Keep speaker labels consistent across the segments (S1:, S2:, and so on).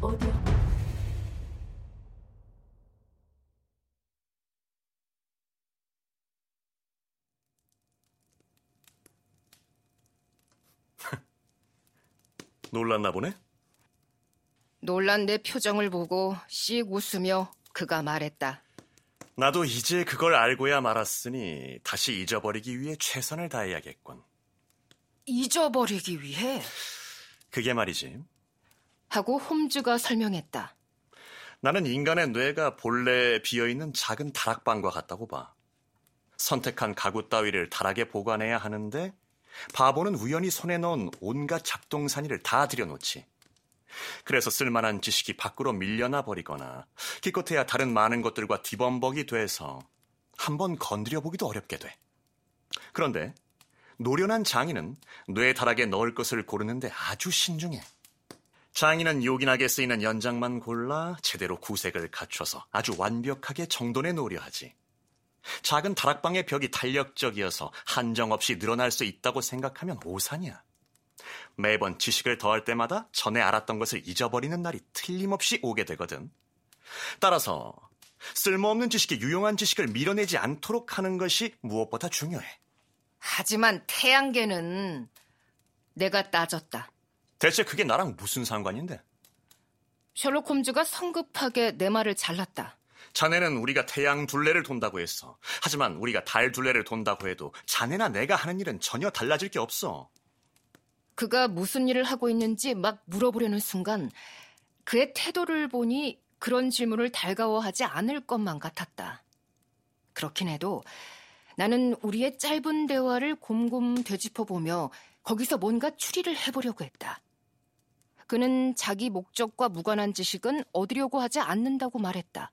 S1: 오디오
S2: 놀랐나 보네?
S3: 놀란 내 표정을 보고 씩 웃으며 그가 말했다.
S2: 나도 이제 그걸 알고야 말았으니 다시 잊어버리기 위해 최선을 다해야겠군.
S3: 잊어버리기 위해
S2: 그게 말이지.
S3: 하고 홈즈가 설명했다.
S2: 나는 인간의 뇌가 본래 비어있는 작은 다락방과 같다고 봐. 선택한 가구 따위를 다락에 보관해야 하는데 바보는 우연히 손에 넣은 온갖 잡동사니를 다 들여놓지. 그래서 쓸만한 지식이 밖으로 밀려나 버리거나 기껏해야 다른 많은 것들과 뒤범벅이 돼서 한번 건드려 보기도 어렵게 돼. 그런데 노련한 장인은 뇌 다락에 넣을 것을 고르는데 아주 신중해. 장인은 요긴하게 쓰이는 연장만 골라 제대로 구색을 갖춰서 아주 완벽하게 정돈해 놓으려 하지. 작은 다락방의 벽이 탄력적이어서 한정 없이 늘어날 수 있다고 생각하면 오산이야. 매번 지식을 더할 때마다 전에 알았던 것을 잊어버리는 날이 틀림없이 오게 되거든. 따라서 쓸모없는 지식이 유용한 지식을 밀어내지 않도록 하는 것이 무엇보다 중요해.
S3: 하지만 태양계는 내가 따졌다.
S2: 대체 그게 나랑 무슨 상관인데?
S3: 셜록 홈즈가 성급하게 내 말을 잘랐다.
S2: 자네는 우리가 태양 둘레를 돈다고 했어. 하지만 우리가 달 둘레를 돈다고 해도 자네나 내가 하는 일은 전혀 달라질 게 없어.
S3: 그가 무슨 일을 하고 있는지 막 물어보려는 순간 그의 태도를 보니 그런 질문을 달가워하지 않을 것만 같았다. 그렇긴 해도 나는 우리의 짧은 대화를 곰곰 되짚어보며 거기서 뭔가 추리를 해보려고 했다. 그는 자기 목적과 무관한 지식은 얻으려고 하지 않는다고 말했다.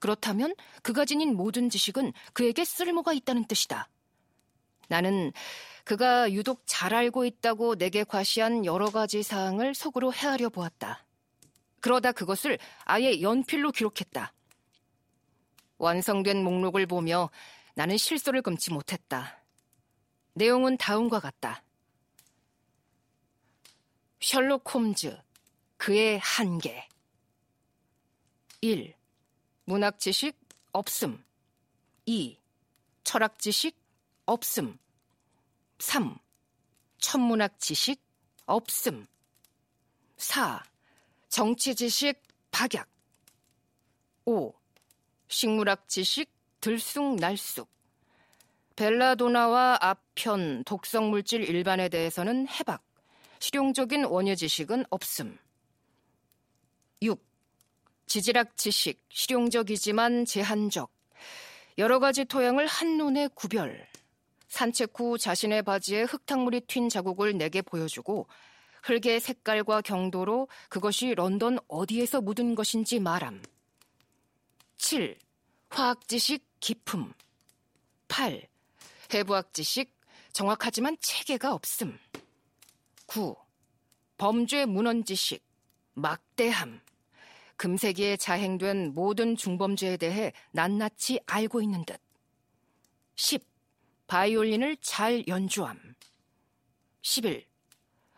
S3: 그렇다면 그가 지닌 모든 지식은 그에게 쓸모가 있다는 뜻이다. 나는 그가 유독 잘 알고 있다고 내게 과시한 여러 가지 사항을 속으로 헤아려 보았다. 그러다 그것을 아예 연필로 기록했다. 완성된 목록을 보며 나는 실소를 금치 못했다. 내용은 다음과 같다. 셜록 홈즈, 그의 한계. 1. 문학 지식 없음. 2. 철학 지식 없음. 3. 천문학 지식 없음. 4. 정치 지식 박약. 5. 식물학 지식 들쑥날쑥. 벨라도나와 아편, 독성물질 일반에 대해서는 해박. 실용적인 원예 지식은 없음. 6. 지질학 지식, 실용적이지만 제한적. 여러 가지 토양을 한눈에 구별. 산책 후 자신의 바지에 흙탕물이 튄 자국을 내게 보여주고 흙의 색깔과 경도로 그것이 런던 어디에서 묻은 것인지 말함. 7. 화학 지식 기품. 8. 해부학 지식 정확하지만 체계가 없음. 9. 범죄 문헌 지식 막대함. 금세기에 자행된 모든 중범죄에 대해 낱낱이 알고 있는 듯. 10. 바이올린을 잘 연주함. 11.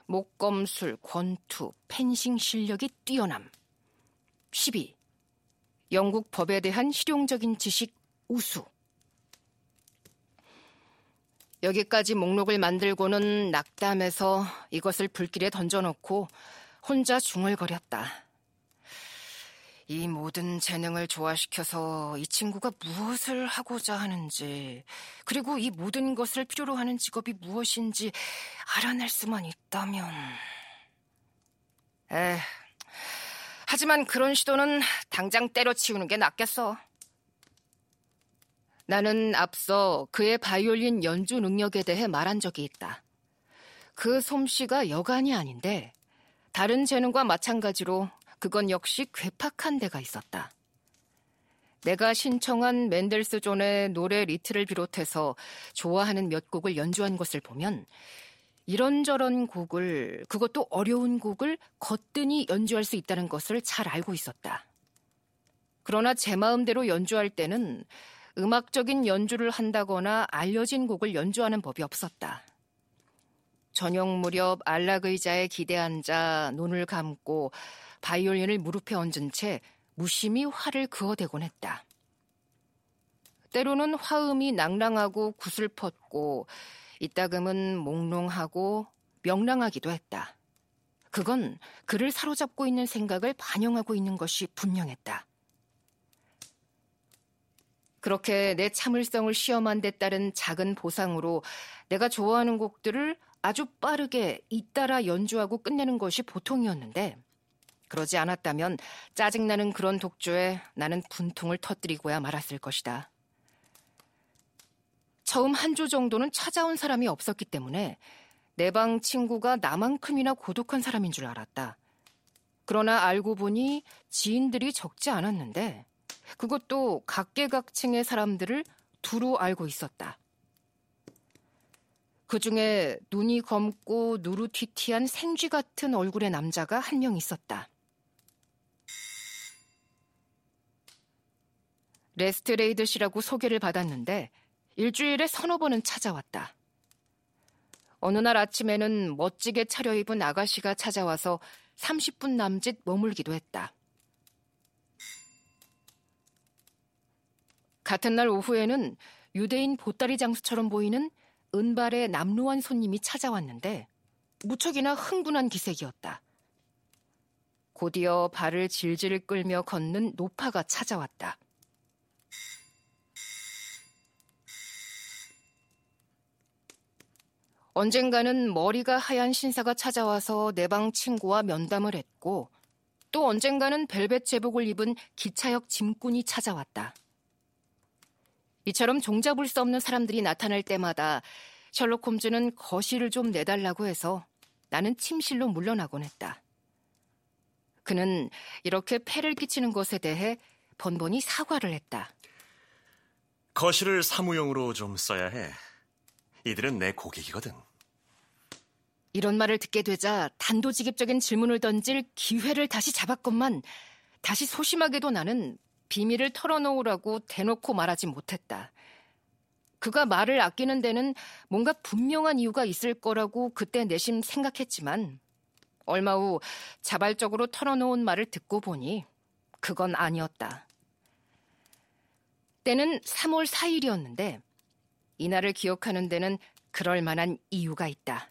S3: 목검술, 권투, 펜싱 실력이 뛰어남. 12. 영국 법에 대한 실용적인 지식 우수. 여기까지 목록을 만들고는 낙담해서 이것을 불길에 던져놓고 혼자 중얼거렸다. 이 모든 재능을 조화시켜서 이 친구가 무엇을 하고자 하는지, 그리고 이 모든 것을 필요로 하는 직업이 무엇인지 알아낼 수만 있다면. 에, 하지만 그런 시도는 당장 때려치우는 게 낫겠어. 나는 앞서 그의 바이올린 연주 능력에 대해 말한 적이 있다. 그 솜씨가 여간이 아닌데, 다른 재능과 마찬가지로 그건 역시 괴팍한 데가 있었다. 내가 신청한 맨델스 존의 노래 리트를 비롯해서 좋아하는 몇 곡을 연주한 것을 보면 이런저런 곡을, 그것도 어려운 곡을 거뜬히 연주할 수 있다는 것을 잘 알고 있었다. 그러나 제 마음대로 연주할 때는 음악적인 연주를 한다거나 알려진 곡을 연주하는 법이 없었다. 저녁 무렵 안락 의자에 기대 앉아 눈을 감고 바이올린을 무릎에 얹은 채 무심히 화를 그어대곤 했다. 때로는 화음이 낭랑하고 구슬펐고 이따금은 몽롱하고 명랑하기도 했다. 그건 그를 사로잡고 있는 생각을 반영하고 있는 것이 분명했다. 그렇게 내 참을성을 시험한 데 따른 작은 보상으로 내가 좋아하는 곡들을 아주 빠르게 잇따라 연주하고 끝내는 것이 보통이었는데 그러지 않았다면 짜증나는 그런 독조에 나는 분통을 터뜨리고야 말았을 것이다. 처음 한조 정도는 찾아온 사람이 없었기 때문에 내 방 친구가 나만큼이나 고독한 사람인 줄 알았다. 그러나 알고 보니 지인들이 적지 않았는데 그것도 각계각층의 사람들을 두루 알고 있었다. 그 중에 눈이 검고 누루튀튀한 생쥐 같은 얼굴의 남자가 한 명 있었다. 레스트레이드 씨라고 소개를 받았는데 일주일에 서너 번은 찾아왔다. 어느 날 아침에는 멋지게 차려입은 아가씨가 찾아와서 30분 남짓 머물기도 했다. 같은 날 오후에는 유대인 보따리 장수처럼 보이는 은발의 남루한 손님이 찾아왔는데 무척이나 흥분한 기색이었다. 곧이어 발을 질질 끌며 걷는 노파가 찾아왔다. 언젠가는 머리가 하얀 신사가 찾아와서 내 방 친구와 면담을 했고 또 언젠가는 벨벳 제복을 입은 기차역 짐꾼이 찾아왔다. 이처럼 종잡을 수 없는 사람들이 나타날 때마다 셜록 홈즈는 거실을 좀 내달라고 해서 나는 침실로 물러나곤 했다. 그는 이렇게 폐를 끼치는 것에 대해 번번이 사과를 했다.
S2: 거실을 사무용으로 좀 써야 해. 이들은 내 고객이거든.
S3: 이런 말을 듣게 되자 단도직입적인 질문을 던질 기회를 다시 잡았건만 다시 소심하게도 나는 비밀을 털어놓으라고 대놓고 말하지 못했다. 그가 말을 아끼는 데는 뭔가 분명한 이유가 있을 거라고 그때 내심 생각했지만 얼마 후 자발적으로 털어놓은 말을 듣고 보니 그건 아니었다. 때는 3월 4일이었는데 이날을 기억하는 데는 그럴 만한 이유가 있다.